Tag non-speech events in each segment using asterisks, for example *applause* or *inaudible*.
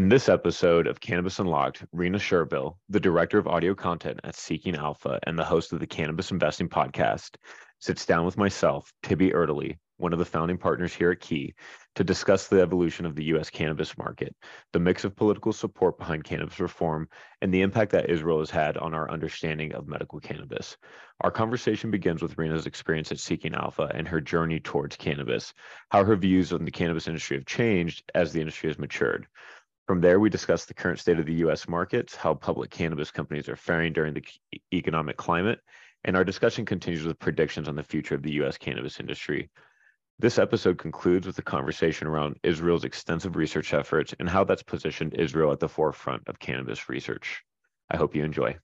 In this episode of Cannabis Unlocked, Rena Sherbill, the director of audio content at Seeking Alpha and the host of the Cannabis Investing Podcast, sits down with myself, Tibby Erdely, one of the founding partners here at Key, to discuss the evolution of the U.S. cannabis market, the mix of political support behind cannabis reform, and the impact that Israel has had on our understanding of medical cannabis. Our conversation begins with Rena's experience at Seeking Alpha and her journey towards cannabis, how her views on the cannabis industry have changed as the industry has matured. From there, we discuss the current state of the US markets, how public cannabis companies are faring during the economic climate, and our discussion continues with predictions on the future of the US cannabis industry. This episode concludes with a conversation around Israel's extensive research efforts and how that's positioned Israel at the forefront of cannabis research. I hope you enjoy.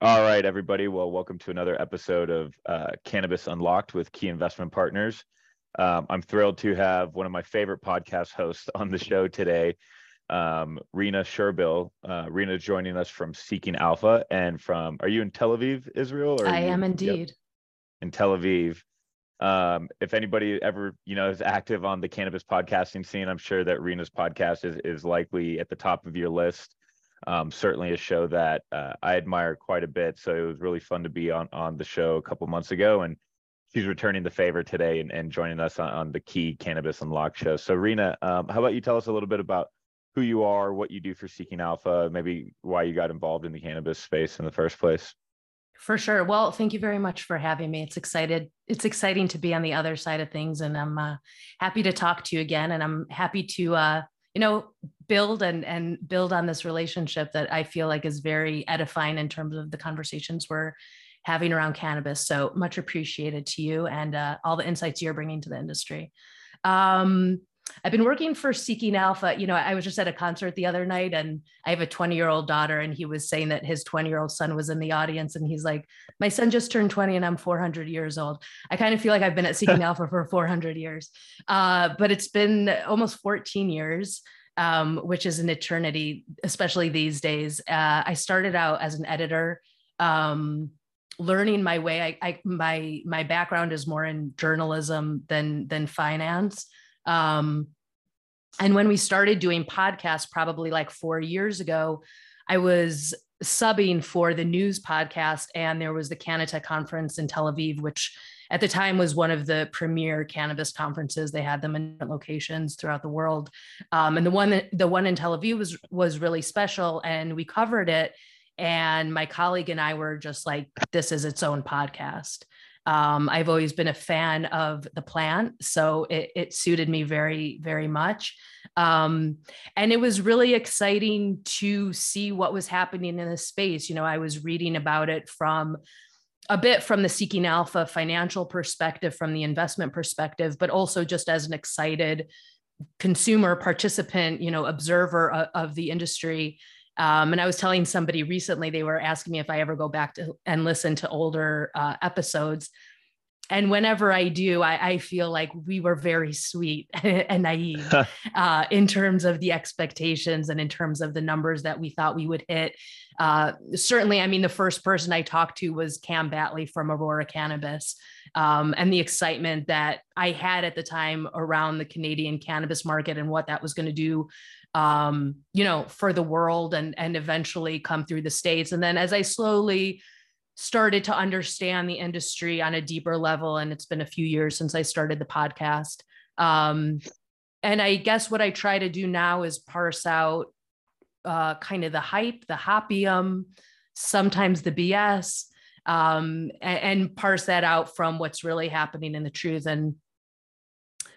All right, everybody. Well, welcome to another episode of uh, Cannabis Unlocked with Key Investment Partners. Um, I'm thrilled to have one of my favorite podcast hosts on the show today, um, Rena Sherbill. Uh, Rena joining us from Seeking Alpha and from, are you in Tel Aviv, Israel? Or I you, am indeed. Yep, in Tel Aviv. Um, if anybody ever, you know, is active on the cannabis podcasting scene, I'm sure that Rena's podcast is, is likely at the top of your list. Um, certainly a show that uh, I admire quite a bit. So it was really fun to be on, on the show a couple months ago. And she's returning the favor today and, and joining us on, on the key Cannabis Unlocked show. So Rena, um, how about you tell us a little bit about who you are, what you do for Seeking Alpha, maybe why you got involved in the cannabis space in the first place. For sure. Well, thank you very much for having me. It's excited. It's exciting to be on the other side of things, and I'm uh, happy to talk to you again. And I'm happy to, uh, you know, build and and build on this relationship that I feel like is very edifying in terms of the conversations we're having around cannabis. So much appreciated to you and uh, all the insights you're bringing to the industry. Um, I've been working for Seeking Alpha. You know, I was just at a concert the other night and I have a 20 year old daughter, and he was saying that his 20 year old son was in the audience. And he's like, My son just turned 20 and I'm 400 years old. I kind of feel like I've been at *laughs* Seeking Alpha for 400 years, uh, but it's been almost 14 years. Um, which is an eternity, especially these days. Uh, I started out as an editor, um, learning my way. I, I, my my background is more in journalism than than finance. Um, and when we started doing podcasts, probably like four years ago, I was subbing for the news podcast, and there was the CannaTech conference in Tel Aviv, which at the time was one of the premier cannabis conferences. They had them in different locations throughout the world, um, and the one that, the one in Tel Aviv was was really special, and we covered it. And my colleague and I were just like, "This is its own podcast." Um, I've always been a fan of the plant, so it, it suited me very, very much. Um, and it was really exciting to see what was happening in the space. You know, I was reading about it from a bit from the seeking alpha financial perspective, from the investment perspective, but also just as an excited consumer participant, you know, observer of, of the industry um, and I was telling somebody recently, they were asking me if I ever go back to and listen to older uh, episodes. And whenever I do, I, I, feel like we were very sweet *laughs* and naive uh, in terms of the expectations and in terms of the numbers that we thought we would hit. Uh, certainly, I mean, the first person I talked to was Cam Battley from Aurora Cannabis, um, and the excitement that I had at the time around the Canadian cannabis market and what that was going to do um, you know, for the world and and eventually come through the states. And then as I slowly started to understand the industry on a deeper level, and it's been a few years since I started the podcast. Um, and I guess what I try to do now is parse out uh, kind of the hype, the hopium, sometimes the BS, um, and, and parse that out from what's really happening in the truth. And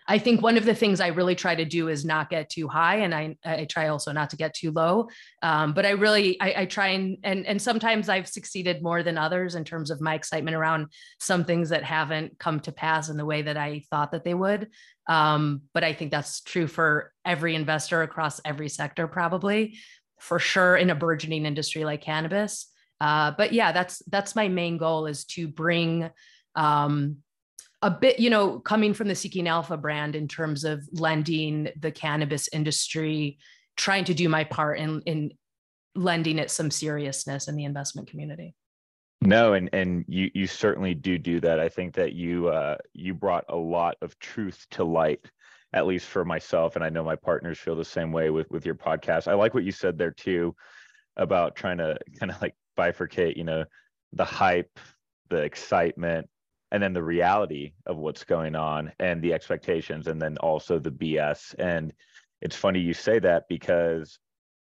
I think one of the things I really try to do is not get too high, and I I try also not to get too low. Um, but I really I, I try and and and sometimes I've succeeded more than others in terms of my excitement around some things that haven't come to pass in the way that I thought that they would. Um, but I think that's true for every investor across every sector, probably for sure in a burgeoning industry like cannabis. Uh, but yeah, that's that's my main goal is to bring um, a bit, you know, coming from the Seeking Alpha brand in terms of lending the cannabis industry, trying to do my part in in lending it some seriousness in the investment community. No, and and you you certainly do do that. I think that you uh, you brought a lot of truth to light at least for myself, and I know my partners feel the same way with with your podcast. I like what you said there too about trying to kind of like bifurcate, you know, the hype, the excitement, and then the reality of what's going on and the expectations, and then also the BS. And it's funny you say that because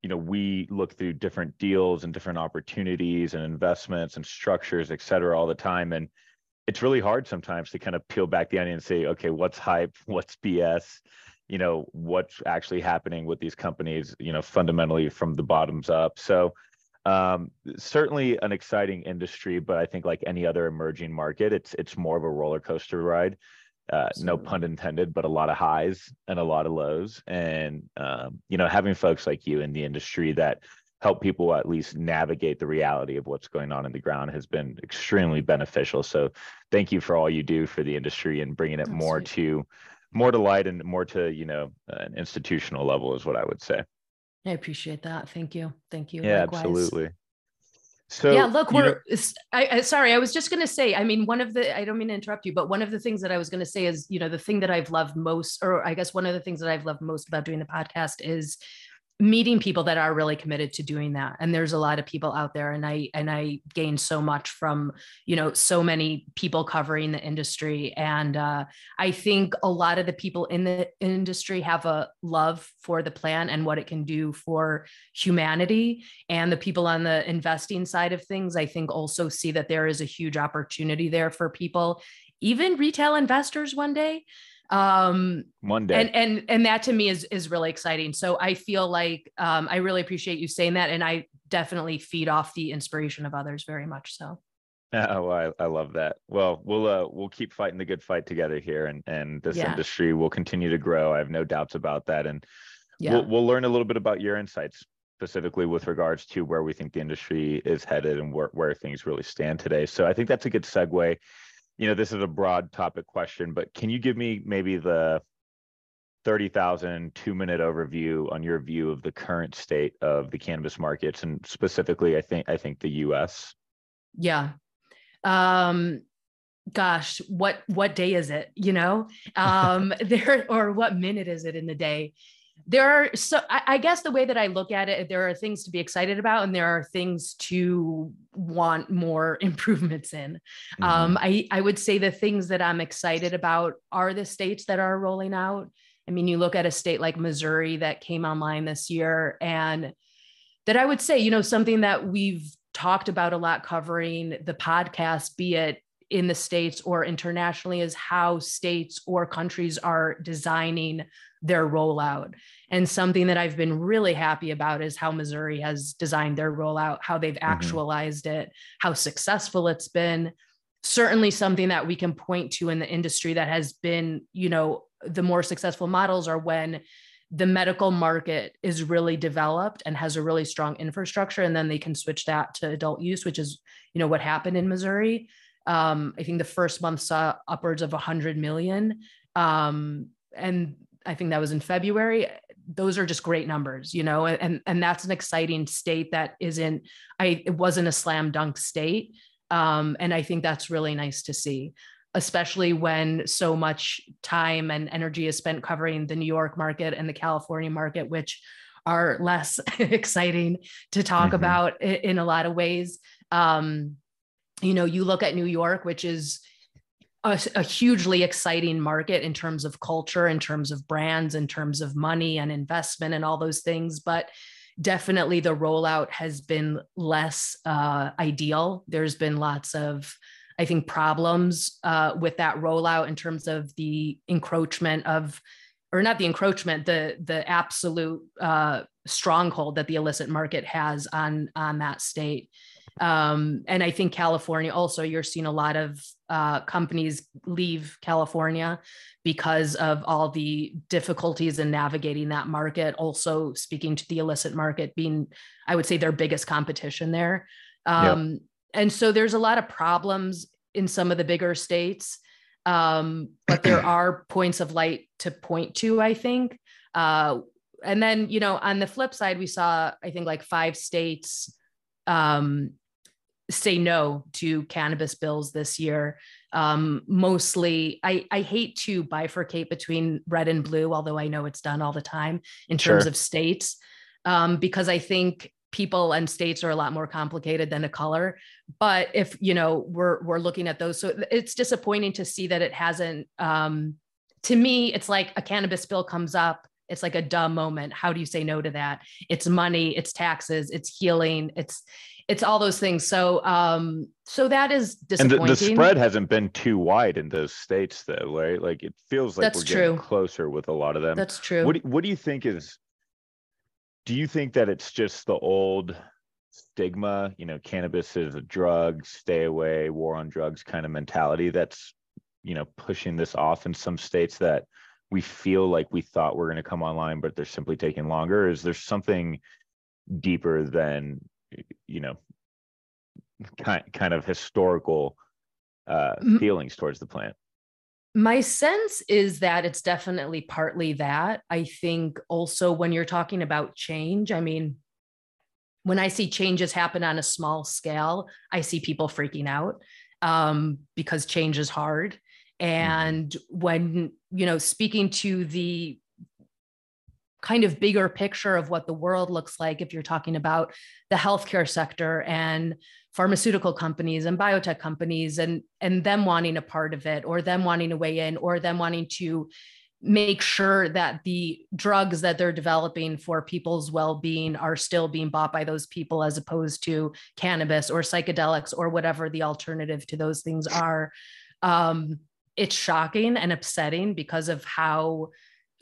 you know we look through different deals and different opportunities and investments and structures et cetera all the time. And it's really hard sometimes to kind of peel back the onion and say okay what's hype? *laughs* What's bs you know what's actually happening with these companies you know fundamentally from the bottoms up? So um, certainly an exciting industry but i think like any other emerging market it's it's more of a roller coaster ride uh, no pun intended, but a lot of highs and a lot of lows. And, um, you know, having folks like you in the industry that help people at least navigate the reality of what's going on in the ground has been extremely beneficial. So thank you for all you do for the industry and bringing it That's more sweet. to more to light and more to, you know, an institutional level is what I would say. I appreciate that. Thank you. Thank you. Yeah, Likewise. absolutely. So yeah, look, we're. Know, I, I, sorry, I was just going to say. I mean, one of the. I don't mean to interrupt you, but one of the things that I was going to say is, you know, the thing that I've loved most, or I guess one of the things that I've loved most about doing the podcast is meeting people that are really committed to doing that. And there's a lot of people out there and i and i gained so much from you know so many people covering the industry. And uh, i think a lot of the people in the industry have a love for the plan and what it can do for humanity. And the people on the investing side of things i think also see that there is a huge opportunity there for people even retail investors one day um one day. and and and that to me is is really exciting. So i feel like um i really appreciate you saying that and i definitely feed off the inspiration of others very much so. *laughs* Oh I, I love that. Well we'll uh we'll keep fighting the good fight together here and and this yeah. industry will continue to grow. I have no doubts about that and yeah. we'll, we'll learn a little bit about your insights specifically with regards to where we think the industry is headed and where, where things really stand today. So i think that's a good segue you know, this is a broad topic question, but can you give me maybe the 30,000 two minute overview on your view of the current state of the cannabis markets and specifically I think I think the US? Yeah. Um gosh, what what day is it, you know? Um *laughs* there or what minute is it in the day? There are so I, I, guess the way that I look at it, there are things to be excited about and there are things to want more *laughs* improvements in. Mm-hmm. Um, I, I would say the things that I'm excited about are the states that are rolling out. I mean, you look at a state like Missouri that came online this year and that I would say, you know, something that we've talked about a lot covering the podcast, be it in the states or internationally is how states or countries are designing their rollout. And something that I've been really happy about is how Missouri has designed their rollout, how they've mm-hmm. actualized it, how successful it's been. Certainly something that we can point to in the industry that has been, you know, the more successful models are when the medical market is really developed and has a really strong infrastructure and then they can switch that to adult use which is you know what happened in missouri um, i think the first month saw upwards of 100 million um, and i think that was in february those are just great numbers, you know, and and that's an exciting state that isn't I it wasn't a slam dunk state. Um, and I think that's really nice to see, especially when so much time and energy is spent covering the New York market and the California market, which are less *laughs* exciting to talk mm-hmm. about in a lot of ways. Um, you know, you look at New York, which is a, a, hugely exciting market in terms of culture, in terms of brands, in terms of money and investment and all those things. But definitely the rollout has been less uh, ideal. There's been lots of, I think, problems uh, with that rollout in terms of the encroachment of, or not the encroachment, the the absolute uh, stronghold that the illicit market has on on that state. Um, and I think California also, you're seeing a lot of uh, companies leave California because of all the difficulties in navigating that market. Also, speaking to the illicit market being, I would say, their biggest competition there. Um, yep. And so there's a lot of problems in some of the bigger states. Um, but there *clears throat* are points of light to point to, I think. Uh, and then, you know, on the flip side, we saw, I think, like five states um, say no to cannabis bills this year. Um, mostly, I, I hate to bifurcate between red and blue, although I know it's done all the time in terms sure. of states, um, because I think people and states are a lot more complicated than a color. But if you know we're we're looking at those, so it's disappointing to see that it hasn't. Um, to me, it's like a cannabis bill comes up it's like a dumb moment how do you say no to that it's money it's taxes it's healing it's it's all those things. So um so that is disappointing and the, the spread hasn't been too wide in those states though right? Like it feels like that's we're true. getting closer with a lot of them. That's true. What do, what do you think is do you think that it's just the old stigma you know cannabis is a drug stay away war on drugs kind of mentality that's you know pushing this off in some states that we feel like we thought we're going to come online, but they're simply taking longer? Is there something deeper than you know kind kind of historical uh, feelings towards the plant? My sense is that it's definitely partly that. I think also when you're talking about change, I mean, when I see changes happen on a small scale, I see people freaking out um, because change is hard. Mm-hmm. And when, you know, speaking to the kind of bigger picture of what the world looks like, if you're talking about the healthcare sector and pharmaceutical companies and biotech companies and, and them wanting a part of it or them wanting to weigh in or them wanting to make sure that the drugs that they're developing for people's well-being are still being bought by those people as opposed to cannabis or psychedelics or whatever the alternative to those things are. Um, it's shocking and upsetting because of how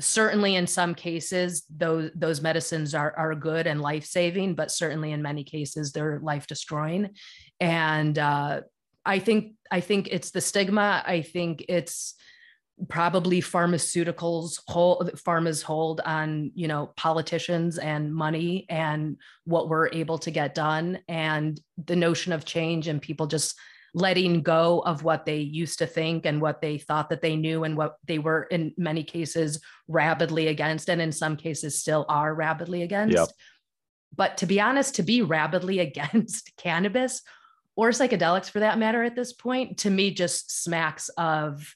certainly in some cases those those medicines are are good and life saving but certainly in many cases they're life destroying and uh, i think i think it's the stigma. I think it's probably pharmaceuticals hold pharma's hold on you know politicians and money and what we're able to get done. And the notion of change and people just letting go of what they used to think and what they thought that they knew and what they were in many cases rabidly against and in some cases still are rabidly against yep. but to be honest to be rabidly *laughs* against cannabis or psychedelics for that matter at this point to me just smacks of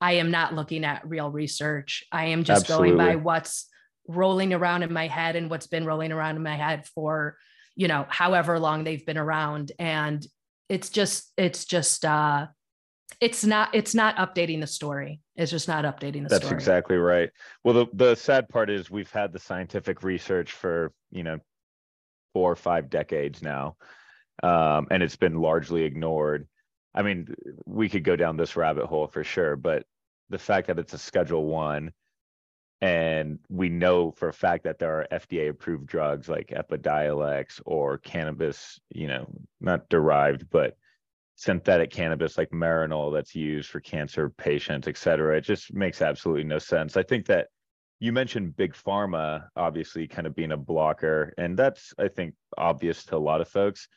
i am not looking at real research i am just Absolutely. going by what's rolling around in my head and what's been rolling around in my head for you know however long they've been around and it's just it's just uh it's not it's not updating the story it's just not updating the story. that's story. exactly right well the, the sad part is we've had the scientific research for you know four or five decades now um, and it's been largely ignored i mean we could go down this rabbit hole for sure but the fact that it's a schedule one and we know for a fact that there are FDA approved drugs like Epidiolex or cannabis, you know, not derived, but synthetic cannabis like Marinol that's used for cancer patients, et cetera. It just makes absolutely no sense. I think that you mentioned big pharma obviously kind of being a blocker, and that's, I think, obvious to a lot of folks.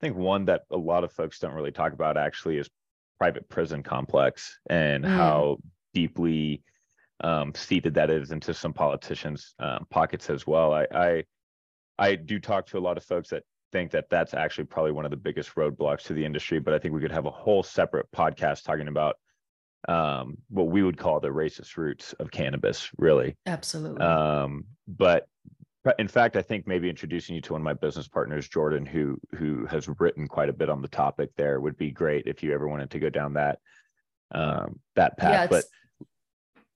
I think one that a lot of folks don't really talk about actually is private prison complex and mm. how deeply um, seeded that is into some politicians' um, pockets as well. I, I I do talk to a lot of folks that think that that's actually probably one of the biggest roadblocks to the industry. But I think we could have a whole separate podcast talking about um, what we would call the racist roots of cannabis, really. Absolutely. Um, but in fact, I think maybe introducing you to one of my business partners, Jordan, who who has written quite a bit on the topic there, would be great if you ever wanted to go down that um, that path. Yeah, but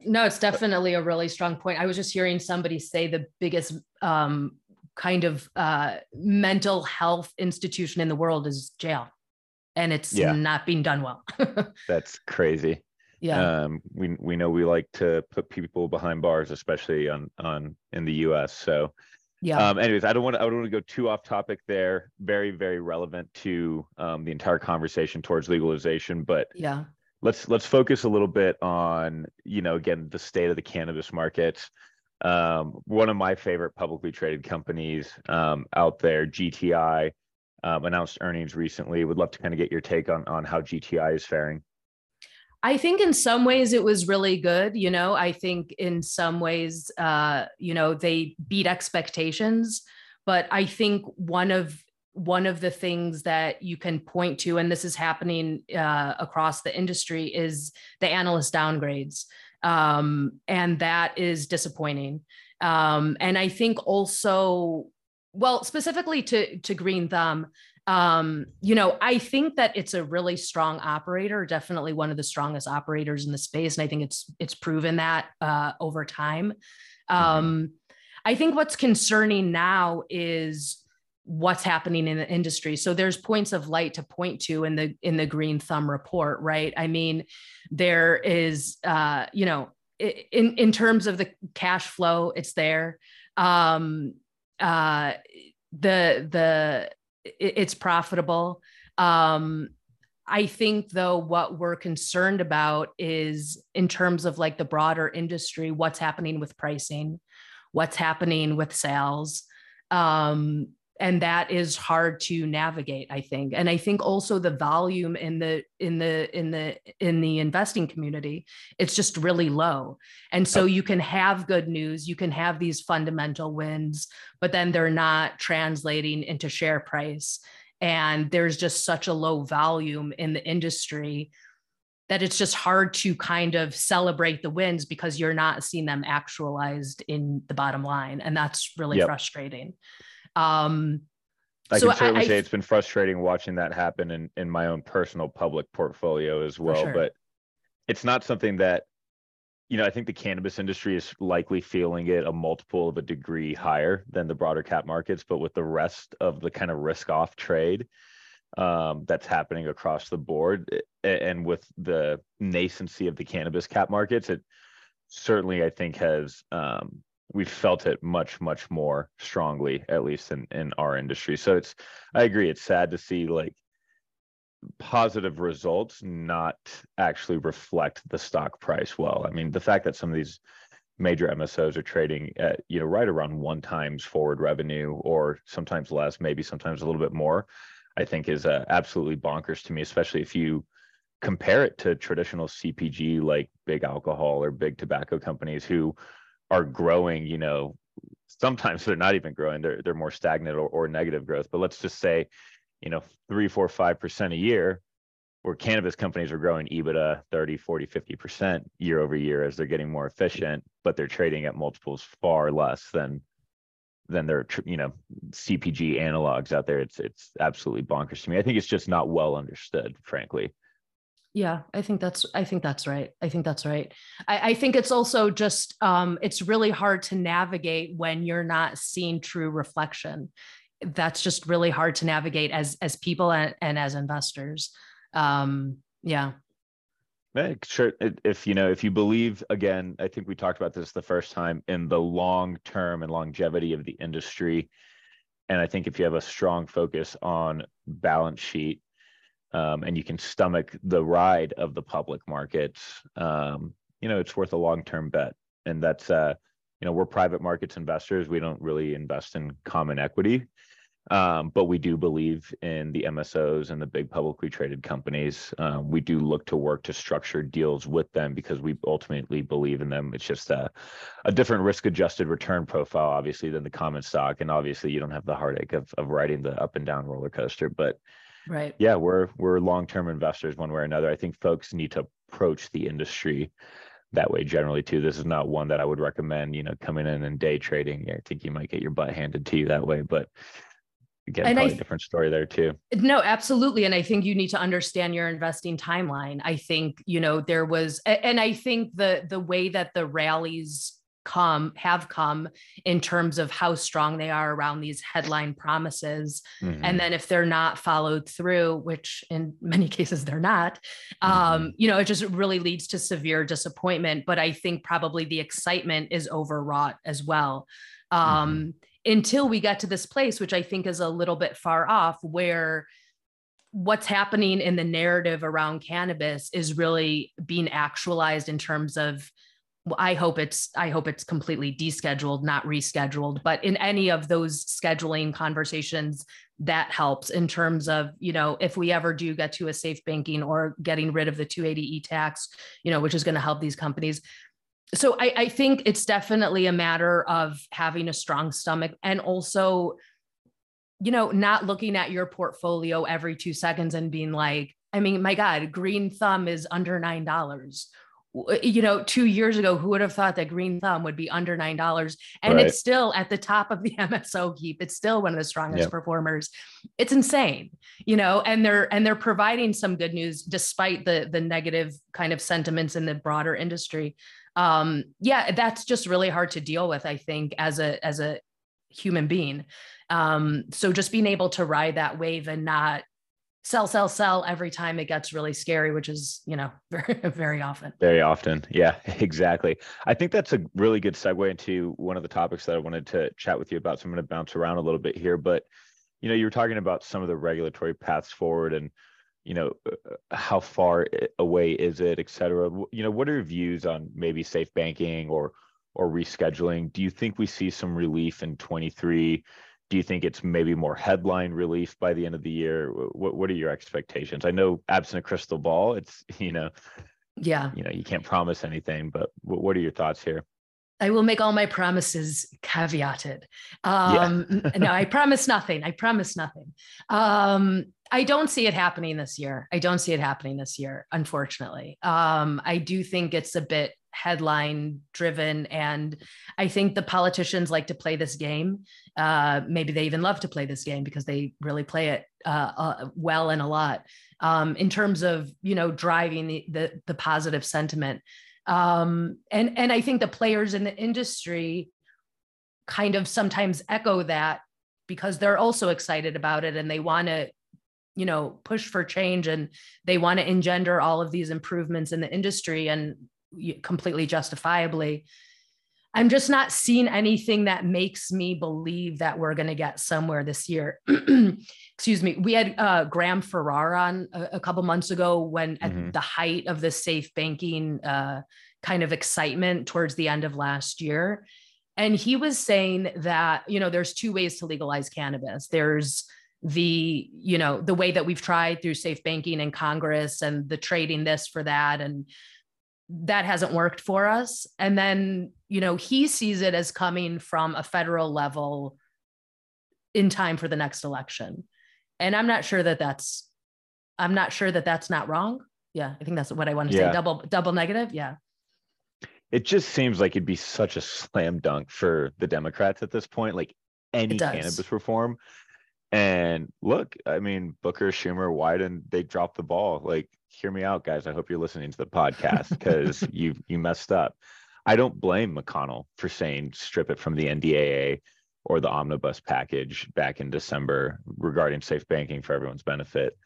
no, it's definitely a really strong point. I was just hearing somebody say the biggest um, kind of uh, mental health institution in the world is jail, and it's yeah. not being done well. *laughs* That's crazy. Yeah. Um, we we know we like to put people behind bars, especially on on in the U.S. So. Yeah. Um, anyways, I don't want to, I don't want to go too off topic there. Very, very relevant to um, the entire conversation towards legalization. But yeah, let's let's focus a little bit on you know again the state of the cannabis market um, one of my favorite publicly traded companies um, out there gti um, announced earnings recently would love to kind of get your take on on how gti is faring I think in some ways it was really good. You know, I think in some ways, uh, you know, they beat expectations. But I think one of one of the things that you can point to, and this is happening uh, across the industry, is the analyst downgrades. Um, and that is disappointing. Um, and I think also, well, specifically to, to Green Thumb, um, you know, I think that it's a really strong operator, definitely one of the strongest operators in the space. And I think it's it's proven that uh, over time. Mm-hmm. Um, I think what's concerning now is what's happening in the industry. So there's points of light to point to in the in the green thumb report right? I mean there is uh you know in in terms of the cash flow it's there. Um uh the the it's profitable. Um I think though what we're concerned about is in terms of like the broader industry what's happening with pricing what's happening with sales. Um and that is hard to navigate i think. And i think also the volume in the in the in the in the investing community it's just really low. And so you can have good news you can have these fundamental wins but then they're not translating into share price. And there's just such a low volume in the industry that it's just hard to kind of celebrate the wins because you're not seeing them actualized in the bottom line. And that's really yep. frustrating um, I so can certainly I, say it's been frustrating watching that happen in, in my own personal public portfolio as well. Sure. But it's not something that, you know, I think the cannabis industry is likely feeling it a multiple of a degree higher than the broader cap markets. But with the rest of the kind of risk off trade um, that's happening across the board and with the nascency of the cannabis cap markets, it certainly, I think, has um, we've felt it much much more strongly at least in in our industry. So it's i agree it's sad to see like positive results not actually reflect the stock price well. I mean the fact that some of these major msos are trading at you know right around one times forward revenue or sometimes less maybe sometimes a little bit more i think is uh, absolutely bonkers to me especially if you compare it to traditional cpg like big alcohol or big tobacco companies who are growing, you know, sometimes they're not even growing, they're, they're more stagnant or, or negative growth. But let's just say, you know, three, four, five percent a year, where cannabis companies are growing EBITDA 30, 40, 50% year over year as they're getting more efficient, but they're trading at multiples far less than than their you know CPG analogs out there. It's it's absolutely bonkers to me. I think it's just not well understood, frankly yeah i think that's i think that's right. I think that's right. I, I think it's also just um, it's really hard to navigate when you're not seeing true reflection. That's just really hard to navigate as as people and, and as investors. Um, yeah. Sure if you know if you believe again i think we talked about this the first time in the long term and longevity of the industry and i think if you have a strong focus on balance sheet um, and you can stomach the ride of the public markets, um, you know, it's worth a long term bet. And that's, uh, you know, we're private markets investors. We don't really invest in common equity, um, but we do believe in the MSOs and the big publicly traded companies. Um, we do look to work to structure deals with them because we ultimately believe in them. It's just a, a different risk adjusted return profile, obviously, than the common stock. And obviously, you don't have the heartache of, of riding the up and down roller coaster. But right. Yeah we're we're long-term investors one way or another. I think folks need to approach the industry that way generally too. This is not one that i would recommend you know coming in and day trading. I think you might get your butt handed to you that way but again and probably a different story there too. No absolutely. And i think you need to understand your investing timeline. I think you know there was and i think the the way that the rallies come have come in terms of how strong they are around these headline promises mm-hmm. and then if they're not followed through which in many *laughs* cases they're not mm-hmm. um, you know it just really leads to severe disappointment but i think probably the excitement is overwrought as well um, mm-hmm. until we get to this place which i think is a little bit far off where what's happening in the narrative around cannabis is really being actualized in terms of I hope it's I hope it's completely descheduled, not rescheduled. But in any of those scheduling conversations, that helps in terms of you know if we ever do get to a safe banking or getting rid of the 280e tax, you know, which is going to help these companies. So I, I think it's definitely a matter of having a strong stomach and also you know, not looking at your portfolio every two seconds and being like, I mean, my God, Green Thumb is under nine dollars. You know, two years ago, who would have thought that Green Thumb would be under nine dollars? And right. it's still at the top of the *laughs* MSO heap. It's still one of the strongest yep. performers. It's insane, you know, and they're and they're providing some good news despite the the negative kind of sentiments in the broader industry. Um, yeah, that's just really hard to deal with, I think, as a as a human being. Um, so just being able to ride that wave and not sell, sell, sell every time it gets really scary, which is, you know, *laughs* very, very often. Very often. Yeah, *laughs* exactly. I think that's a really good segue into one of the topics that I wanted to chat with you about. So I'm going to bounce around a little bit here, but you know, you were talking about some of the regulatory paths forward and, you know, uh, how far away is it, et cetera. You know, what are your views on maybe safe banking or, or rescheduling? Do you think we see some relief in 23? Do you think it's maybe more headline relief by the end of the year? What What are your expectations? I know, absent a crystal ball, it's *laughs* you know, yeah, you know, you can't promise anything. But what are your thoughts here? I will make all my promises caveated. Um, yeah. no, I *laughs* promise nothing. I promise nothing. Um, I don't see it happening this year. I don't see it happening this year, unfortunately. Um, I do think it's a bit headline driven. And i think the politicians like to play this game. Uh, maybe they even love to play this game because they really play it uh, uh, well and a lot. Um, in terms of you know driving the the, the positive sentiment. Um, and and i think the players in the industry kind of sometimes echo that because they're also excited about it and they want to you know push for change and they want to engender all of these improvements in the industry. And completely justifiably. I'm just not seeing anything that makes me believe that we're going to get somewhere this year. *clears throat* Excuse me. We had uh, Graham Farrar on a, a couple months ago when mm-hmm. at the height of the safe banking uh, kind of excitement towards the end of last year. And he was saying that, you know, there's two ways to legalize cannabis. There's the, you know, the way that we've tried through safe banking in Congress and the trading this for that and that hasn't worked for us. And then you know he sees it as coming from a federal level in time for the next election. And i'm not sure that that's i'm not sure that that's not wrong. Yeah i think that's what i want to yeah. say double double negative? Yeah. It just seems like it'd be such a slam dunk for the democrats at this point like any cannabis reform. And look, I mean, Booker, Schumer, Wyden, they dropped the ball. Like, hear me out, guys. I hope you're listening to the podcast because *laughs* you you messed up. I don't blame McConnell for saying strip it from the NDAA or the omnibus package back in December regarding safe banking for everyone's benefit.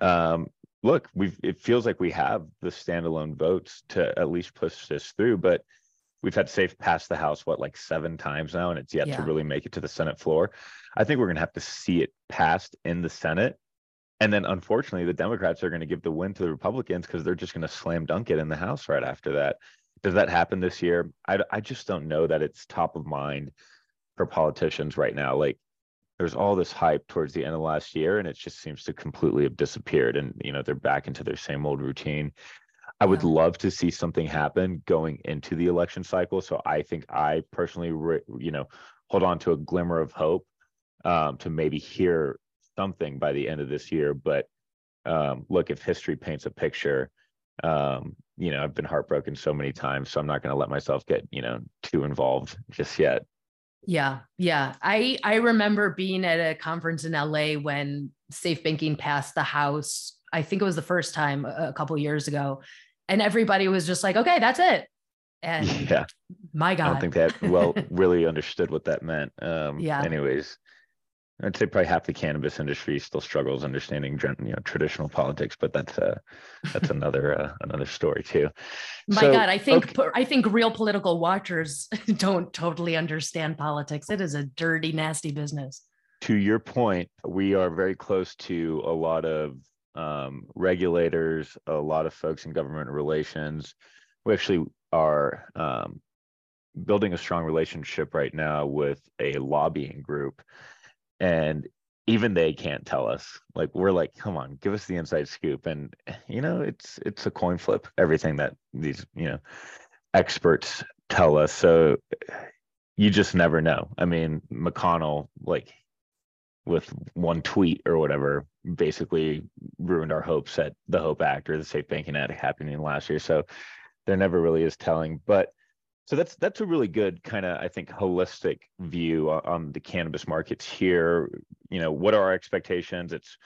Um, look, we've it feels like we have the standalone votes to at least push this through, but we've had safe pass the House what like seven times now, and it's yet yeah. to really make it to the Senate floor. I think we're going to have to see it passed in the Senate. And then unfortunately, the Democrats are going to give the win to the Republicans because they're just going to slam dunk it in the House right after that. Does that happen this year? I, I just don't know that it's top of mind for politicians right now. Like there's all this hype towards the end of last year and it just seems to completely have disappeared and you know they're back into their same old routine i would love to see something happen going into the election cycle so i think i personally you know hold on to a glimmer of hope um, to maybe hear something by the end of this year. But um, look, if history paints a picture, um, you know, I've been heartbroken so many times, so I'm not going to let myself get, you know, too involved *laughs* just yet. Yeah, yeah. I I remember being at a conference in LA when safe banking passed the House. I think it was the first time a couple years ago, and everybody was just like, "Okay, that's it." And *laughs* yeah, my God, I don't think that well *laughs* really understood what that meant. Um, yeah. Anyways, I'd say probably half the cannabis industry still struggles understanding you know traditional politics, but that's uh that's another uh, another story too. My so, God, I think okay. I think real political watchers *laughs* don't totally understand politics. It is a dirty, nasty business. To your point, we are very close to a lot of um, regulators, a lot of folks in government relations. We actually are um, building a strong relationship right now with a lobbying group and even they can't tell us like we're like come on give us the inside scoop and you know it's it's a coin flip everything that these you know experts tell us so you just never know i mean mcconnell like with one tweet or whatever basically ruined our hopes at the Hope Act or the Safe Banking Act happening last year. So there never really is telling. But so that's that's a really good kind of I think holistic view on the cannabis markets here. You know, what are our expectations? It's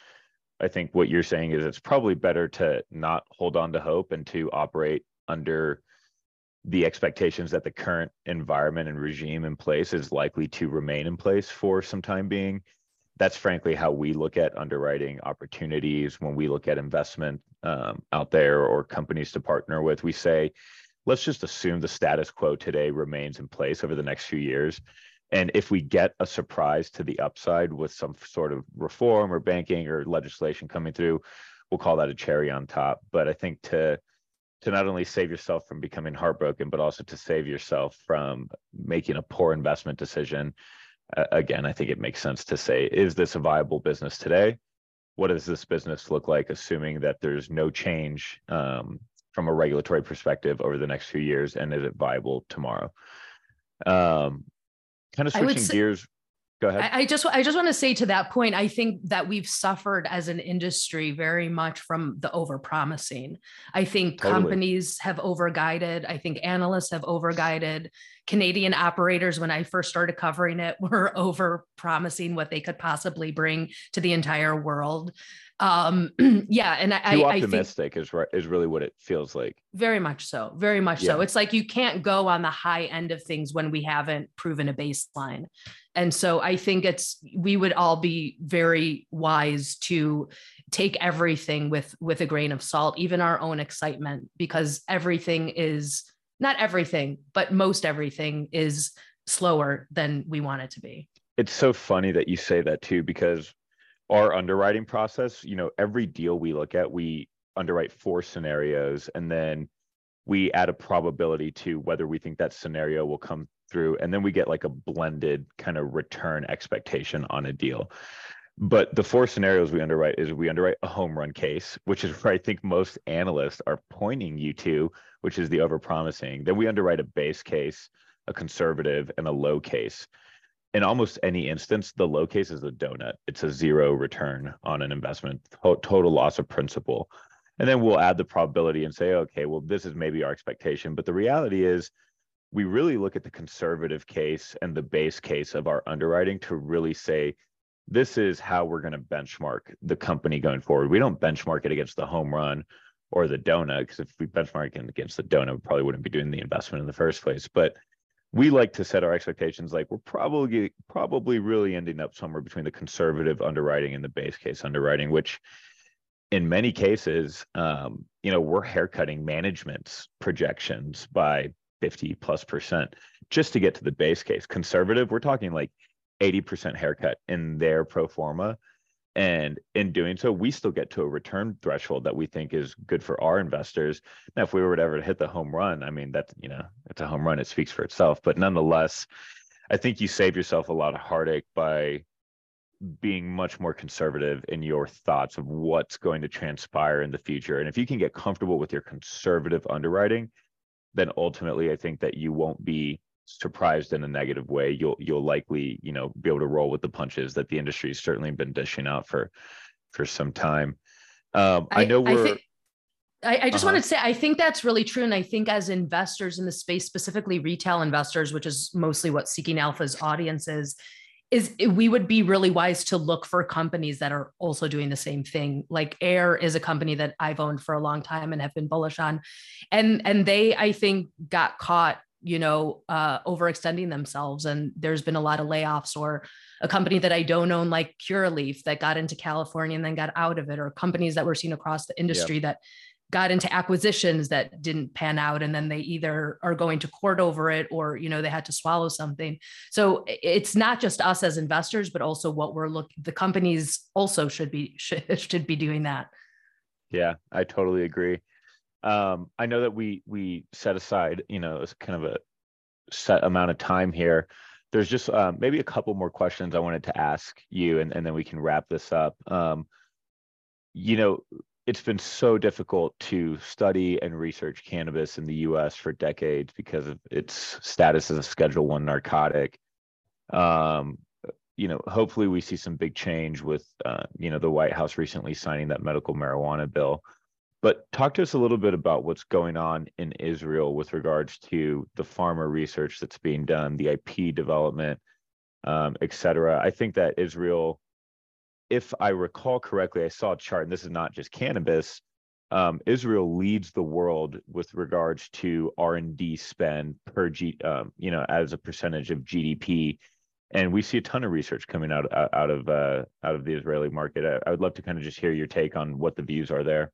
I think what you're saying is it's probably better to not hold on to hope and to operate under the expectations that the current environment and regime in place is likely to remain in place for some time being. That's frankly how we look at underwriting opportunities when we look at investment um, out there or companies to partner with. We say, let's just assume the status quo today remains in place over the next few years. And if we get a surprise to the upside with some sort of reform or banking or legislation coming through, we'll call that a cherry on top. But I think to to not only save yourself from becoming heartbroken, but also to save yourself from making a poor investment decision. Uh, again, I think it makes sense to say, is this a viable business today? What does this business look like, assuming that there's no change um, from a regulatory perspective over the next few years, and is it viable tomorrow? Um, kind of switching say, gears go ahead. I, I just i just want to say to that point i think that we've suffered as an industry very much from the over promising i think totally. companies have over guided i think analysts have over guided canadian operators when i first started covering it *laughs* were over promising what they could possibly bring to the entire world. Um *clears throat* yeah and i Too optimistic I think, is right is really what it feels like. Very much so very much yeah. so it's like you can't go on the high end of things when we haven't proven a baseline and so i think it's we would all be very wise to take everything with with a grain of salt even our own excitement because everything is not everything but most everything is slower than we want it to be. It's so funny that you say that too because our underwriting process, you know, every deal we look at, we underwrite four scenarios and then we add a probability to whether we think that scenario will come through. And then we get like a blended kind of return expectation on a deal. But the four scenarios we underwrite is we underwrite a home run case, which is where I think most analysts are pointing you to, which is the overpromising. Then we underwrite a base case, a conservative, and a low case in almost any instance, the low case is a donut. It's a zero return on an investment, total loss of principal. And then we'll add the probability and say, okay, well, this is maybe our expectation. But the reality is, we really look at the conservative case and the base case of our underwriting to really say, this is how we're going to benchmark the company going forward. We don't benchmark it against the home run or the donut, because if we benchmark it against the donut, we probably wouldn't be doing the investment in the first place. But we like to set our expectations like we're probably probably really ending up somewhere between the conservative underwriting and the base case underwriting which in many cases um, you know we're haircutting management's projections by 50 plus percent just to get to the base case conservative we're talking like 80% haircut in their pro forma and in doing so, we still get to a return threshold that we think is good for our investors. Now, if we were to ever hit the home run, I mean, that's, you know, it's a home run, it speaks for itself. But nonetheless, I think you save yourself a lot of heartache by being much more conservative in your thoughts of what's going to transpire in the future. And if you can get comfortable with your conservative underwriting, then ultimately I think that you won't be surprised in a negative way, you'll you'll likely you know be able to roll with the punches that the industry has certainly been dishing out for for some time. Um, I, I know we're. I, think, I, I just uh-huh. wanted to say I think that's really true, and I think as investors in the space, specifically retail investors, which is mostly what Seeking Alpha's audience is, is we would be really wise to look for companies that are also doing the same thing like Ayr is a company that i've owned for a long time and have been bullish on and and they i think got caught you know, uh, overextending themselves. And there's been a lot of layoffs, or a company that I don't own, like Curaleaf, that got into California and then got out of it, or companies that were seen across the industry yep. that got into acquisitions that didn't pan out and then they either are going to court over it or you know they had to swallow something so it's not just us as investors but also what we're looking the companies also should be should, *laughs* should be doing that yeah i totally agree um, I know that we we set aside, you know, kind of a set amount of time here. There's just um, maybe a couple more questions I wanted to ask you, and, and then we can wrap this up. Um, you know, it's been so difficult to study and research cannabis in the U.S. for decades because of its status as a Schedule One narcotic. Um, you know, hopefully we see some big change with, uh, you know, the White House recently signing that medical marijuana bill. But talk to us a little bit about what's going on in Israel with regards to the pharma research that's being done, the IP development, um, et cetera. I think that Israel, if I recall correctly, I saw a chart, and this is not just cannabis. Um, Israel leads the world with regards to R and D spend per G, um, you know, as a percentage of GDP and we see a ton of research coming out out of uh, out of the Israeli market. I, I would love to kind of just hear your take on what the views are there.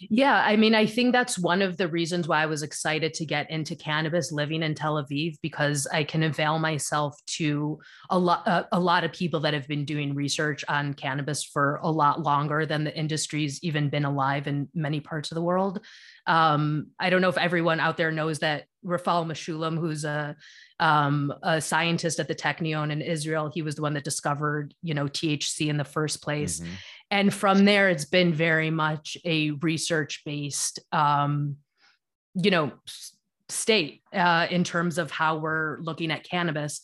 Yeah, I mean, I think that's one of the reasons why I was excited to get into cannabis living in Tel Aviv because I can avail myself to a lot a, a lot of people that have been doing research on cannabis for a lot longer than the industry's even been alive in many parts of the world. Um, I don't know if everyone out there knows that Raphael Mechoulam, who's a um, a scientist at the Technion in Israel. He was the one that discovered, you know, THC in the first place. Mm-hmm. And from there, it's been very much a research based, um, you know, state uh, in terms of how we're looking at cannabis.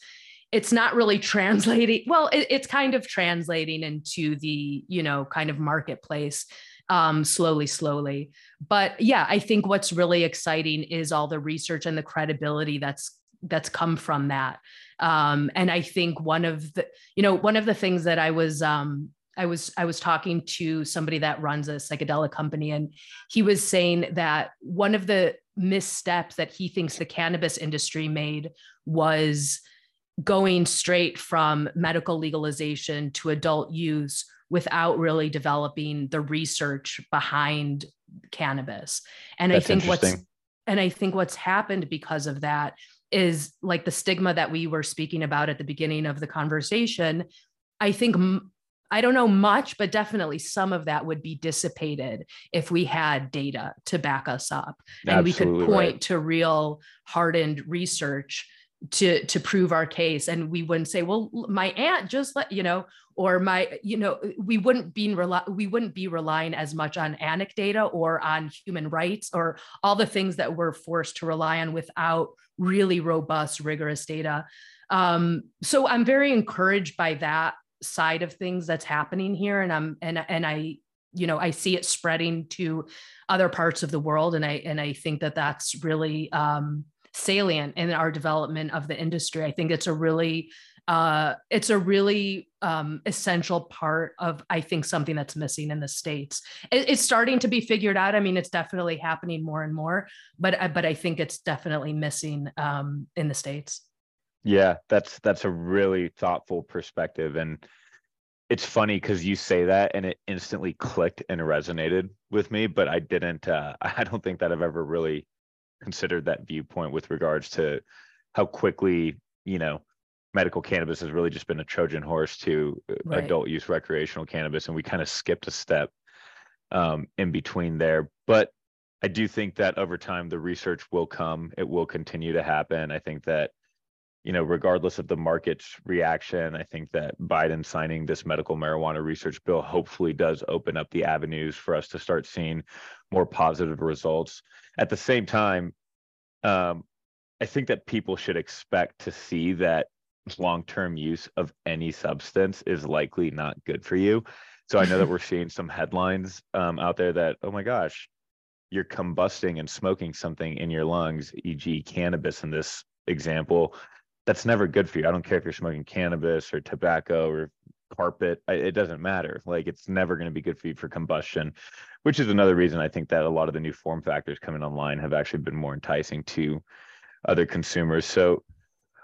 It's not really translating. Well, it, it's kind of translating into the, you know, kind of marketplace um, slowly, slowly. But yeah, I think what's really exciting is all the research and the credibility that's that's come from that. Um, and I think one of the, you know, one of the things that I was, um, I was, I was talking to somebody that runs a psychedelic company, and he was saying that one of the missteps that he thinks the cannabis industry made was going straight from medical legalization to adult use without really developing the research behind cannabis. And That's I think what's and I think what's happened because of that is like the stigma that we were speaking about at the beginning of the conversation. I think I don't know much, but definitely some of that would be dissipated if we had data to back us up. And Absolutely we could point right. to real hardened research to to prove our case. And we wouldn't say well my aunt just let you know or my you know we wouldn't be rely, we wouldn't be relying as much on anecdata or on human rights or all the things that we're forced to rely on without really robust rigorous data. Um, so i'm very encouraged by that side of things that's happening here and i'm and and i you know i see it spreading to other parts of the world and i and i think that that's really um, salient in our development of the industry. I think it's a really uh, it's a really um, essential part of I think something that's missing in the states. It, it's starting to be figured out. I mean, it's definitely happening more and more, but but I think it's definitely missing um, in the states. Yeah, that's that's a really thoughtful perspective, and it's funny because you say that and it instantly clicked and resonated with me, but I didn't. Uh, *laughs* I don't think that I've ever really considered that viewpoint with regards to how quickly you know medical cannabis has really just been a trojan horse to uh, right. adult use recreational cannabis and we kind of skipped a step um, in between there but i do think that over time the research will come it will continue to happen i think that you know regardless of the market's reaction i think that biden signing this medical marijuana research bill hopefully does open up the avenues for us to start seeing more positive results at the same time, um, I think that people should expect to see that long term use of any substance is likely not good for you. So I know that *laughs* we're seeing some headlines um, out there that, oh my gosh, you're combusting and smoking something in your lungs, e.g., cannabis in this example. That's never good for you. I don't care if you're smoking cannabis or tobacco or carpet. It doesn't matter. Like it's never going to be good for you for combustion which is another reason I think that a lot of the new form factors coming online have actually been more enticing to other consumers. So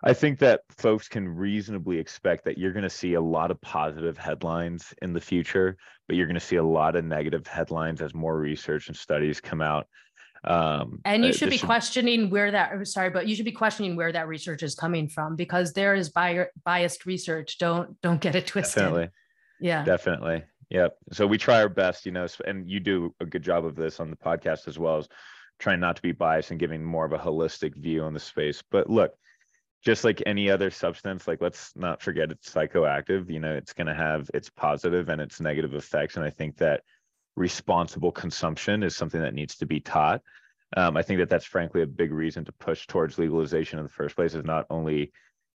I think that folks can reasonably expect that you're going to see a lot of positive headlines in the future, but you're going to see a lot of negative headlines as more research and studies come out. Um, and you uh, should be should... questioning where that sorry, but you should be questioning where that research is coming from because there is biased research. Don't don't get it twisted. Definitely. Yeah. Definitely. Yep. So we try our best, you know, and you do a good job of this on the podcast as well as trying not to be biased and giving more of a holistic view on the space. But look, just like any other substance, like let's not forget it's psychoactive. You know, it's going to have its positive and its negative effects. And I think that responsible consumption is something that needs to be taught. Um, I think that that's frankly a big reason to push towards legalization in the first place is not only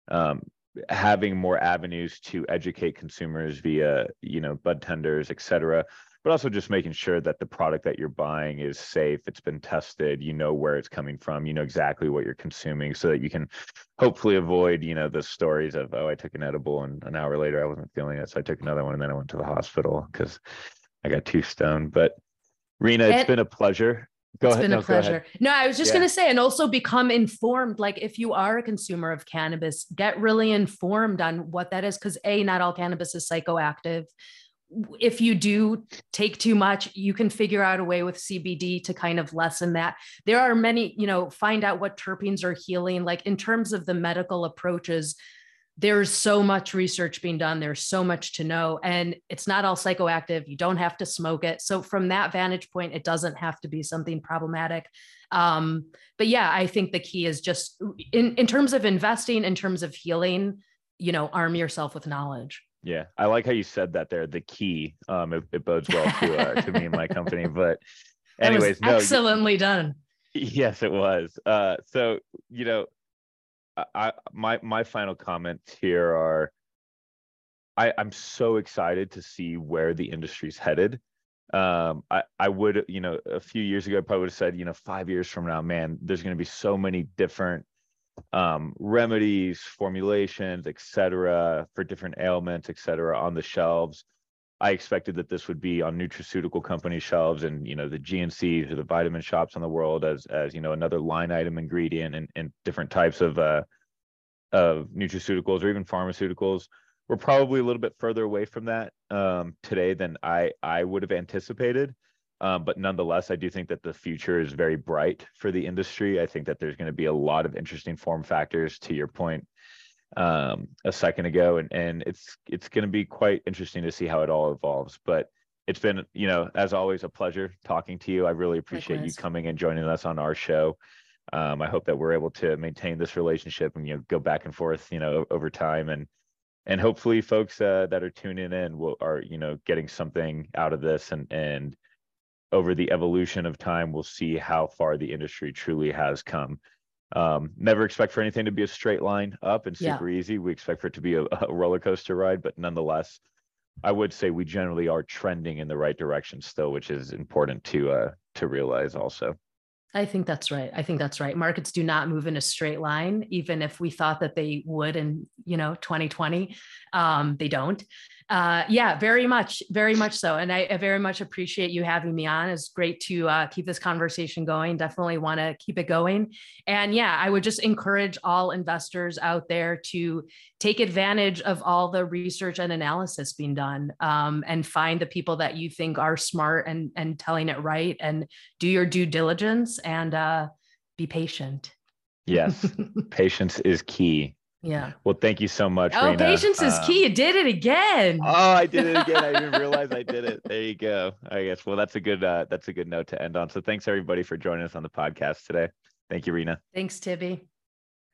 um, having more avenues to educate consumers via you know bud tenders et cetera but also just making sure that the product that you're buying is safe it's been tested you know where it's coming from you know exactly what you're consuming so that you can hopefully avoid you know the stories of oh i took an edible and an hour later i wasn't feeling it so i took another one and then i went to the hospital because i got too stoned but rena it's been a pleasure Go it's ahead. been no, a pleasure. No, I was just yeah. going to say, and also become informed. Like, if you are a consumer of cannabis, get really informed on what that is. Because, A, not all cannabis is psychoactive. If you do take too much, you can figure out a way with CBD to kind of lessen that. There are many, you know, find out what terpenes are healing. Like, in terms of the medical approaches, there's so much research being done. There's so much to know and it's not all psychoactive. You don't have to smoke it. So from that vantage point it doesn't have to be something problematic. Um, but yeah i think the key is just in, in terms of investing in terms of healing you know arm yourself with knowledge. Yeah i like how you said that there the key. Um it, it bodes well to uh, to me and my *laughs* company but anyways no, excellently done. Yes it was. Uh so you know I my my final comments here are I, I'm so excited to see where the industry's headed. Um, I, I would, you know, a few years ago, I probably would have said, you know, five years from now, man, there's going to be so many different um, remedies, formulations, et cetera, for different ailments, et cetera, on the shelves. I expected that this would be on nutraceutical company shelves and you know the GNCs or the vitamin shops in the world as as you know another line item ingredient and, and different types of uh, of nutraceuticals or even pharmaceuticals. We're probably a little bit further away from that um, today than I I would have anticipated. Um, but nonetheless, I do think that the future is very bright for the industry. I think that there's going to be a lot of interesting form factors. To your point, um, a second ago, and and it's it's going to be quite interesting to see how it all evolves. But it's been, you know, as always, a pleasure talking to you. I really appreciate Likewise. you coming and joining us on our show. Um, I hope that we're able to maintain this relationship and you know go back and forth, you know, over time and and hopefully folks uh, that are tuning in will are you know getting something out of this and and over the evolution of time we'll see how far the industry truly has come um, never expect for anything to be a straight line up and super yeah. easy. We expect for it to be a, *laughs* a roller coaster ride, but nonetheless, I would say we generally are trending in the right direction still, which is important to uh, to realize also. I think that's right. I think that's right. Markets do not move in a straight line, even if we thought that they would in you know 2020. Um, they don't uh, yeah, very much, very much so. And I, I, very much appreciate you having me on. It's great to uh, keep this conversation going. Definitely want to keep it going. And yeah, I would just encourage all investors out there to take advantage of all the research and analysis being done um, and find the people that you think are smart and, and telling it right and do your due diligence and uh, be patient. Yes, *laughs* patience is key. Yeah. Well, thank you so much. Oh, Rena. patience is um, key. You did it again. Oh, I did it again. I didn't realize I did it. There you go. I guess. Well, that's a good uh, that's a good note to end on. So thanks everybody for joining us on the podcast today. Thank you, Rena. Thanks, Tibby.